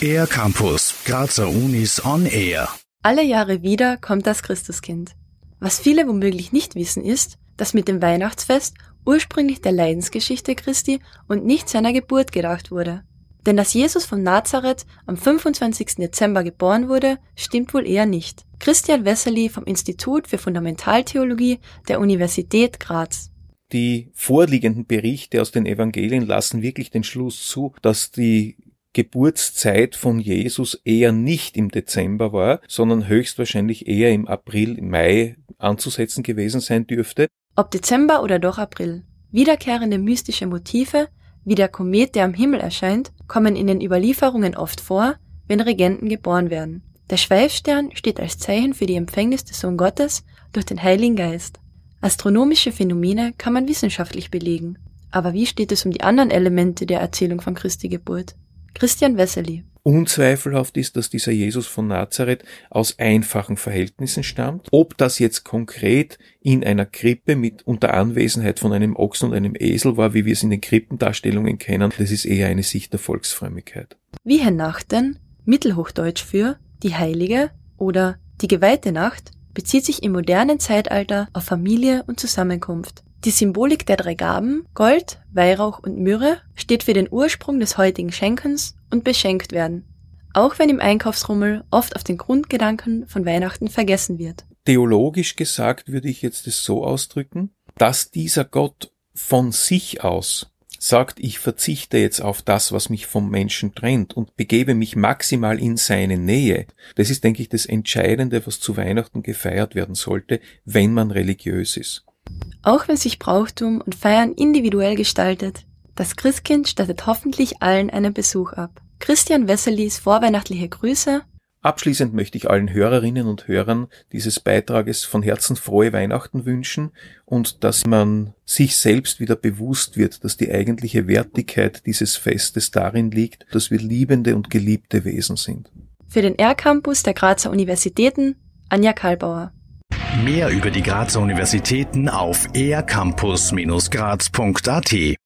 Air Campus, Grazer Unis on Air. Alle Jahre wieder kommt das Christuskind. Was viele womöglich nicht wissen ist, dass mit dem Weihnachtsfest ursprünglich der Leidensgeschichte Christi und nicht seiner Geburt gedacht wurde. Denn dass Jesus von Nazareth am 25. Dezember geboren wurde, stimmt wohl eher nicht. Christian Wessely vom Institut für Fundamentaltheologie der Universität Graz. Die vorliegenden Berichte aus den Evangelien lassen wirklich den Schluss zu, dass die Geburtszeit von Jesus eher nicht im Dezember war, sondern höchstwahrscheinlich eher im April, Mai anzusetzen gewesen sein dürfte. Ob Dezember oder doch April. Wiederkehrende mystische Motive, wie der Komet, der am Himmel erscheint, kommen in den Überlieferungen oft vor, wenn Regenten geboren werden. Der Schweifstern steht als Zeichen für die Empfängnis des Sohn Gottes durch den Heiligen Geist. Astronomische Phänomene kann man wissenschaftlich belegen. Aber wie steht es um die anderen Elemente der Erzählung von Christi Geburt? Christian Wessely. Unzweifelhaft ist, dass dieser Jesus von Nazareth aus einfachen Verhältnissen stammt. Ob das jetzt konkret in einer Krippe mit unter Anwesenheit von einem Ochsen und einem Esel war, wie wir es in den Krippendarstellungen kennen, das ist eher eine Sicht der Volksfrömmigkeit. Wie Herr Nachten, Mittelhochdeutsch für die Heilige oder die geweihte Nacht, bezieht sich im modernen Zeitalter auf Familie und Zusammenkunft. Die Symbolik der drei Gaben, Gold, Weihrauch und Myrrhe, steht für den Ursprung des heutigen Schenkens und beschenkt werden, auch wenn im Einkaufsrummel oft auf den Grundgedanken von Weihnachten vergessen wird. Theologisch gesagt würde ich jetzt es so ausdrücken, dass dieser Gott von sich aus sagt, ich verzichte jetzt auf das, was mich vom Menschen trennt und begebe mich maximal in seine Nähe. Das ist, denke ich, das Entscheidende, was zu Weihnachten gefeiert werden sollte, wenn man religiös ist. Auch wenn sich Brauchtum und Feiern individuell gestaltet, das Christkind stattet hoffentlich allen einen Besuch ab. Christian Wesselis vorweihnachtliche Grüße. Abschließend möchte ich allen Hörerinnen und Hörern dieses Beitrages von Herzen frohe Weihnachten wünschen und dass man sich selbst wieder bewusst wird, dass die eigentliche Wertigkeit dieses Festes darin liegt, dass wir liebende und geliebte Wesen sind. Für den R-Campus der Grazer Universitäten Anja Kalbauer. Mehr über die Grazer Universitäten auf ercampus-graz.at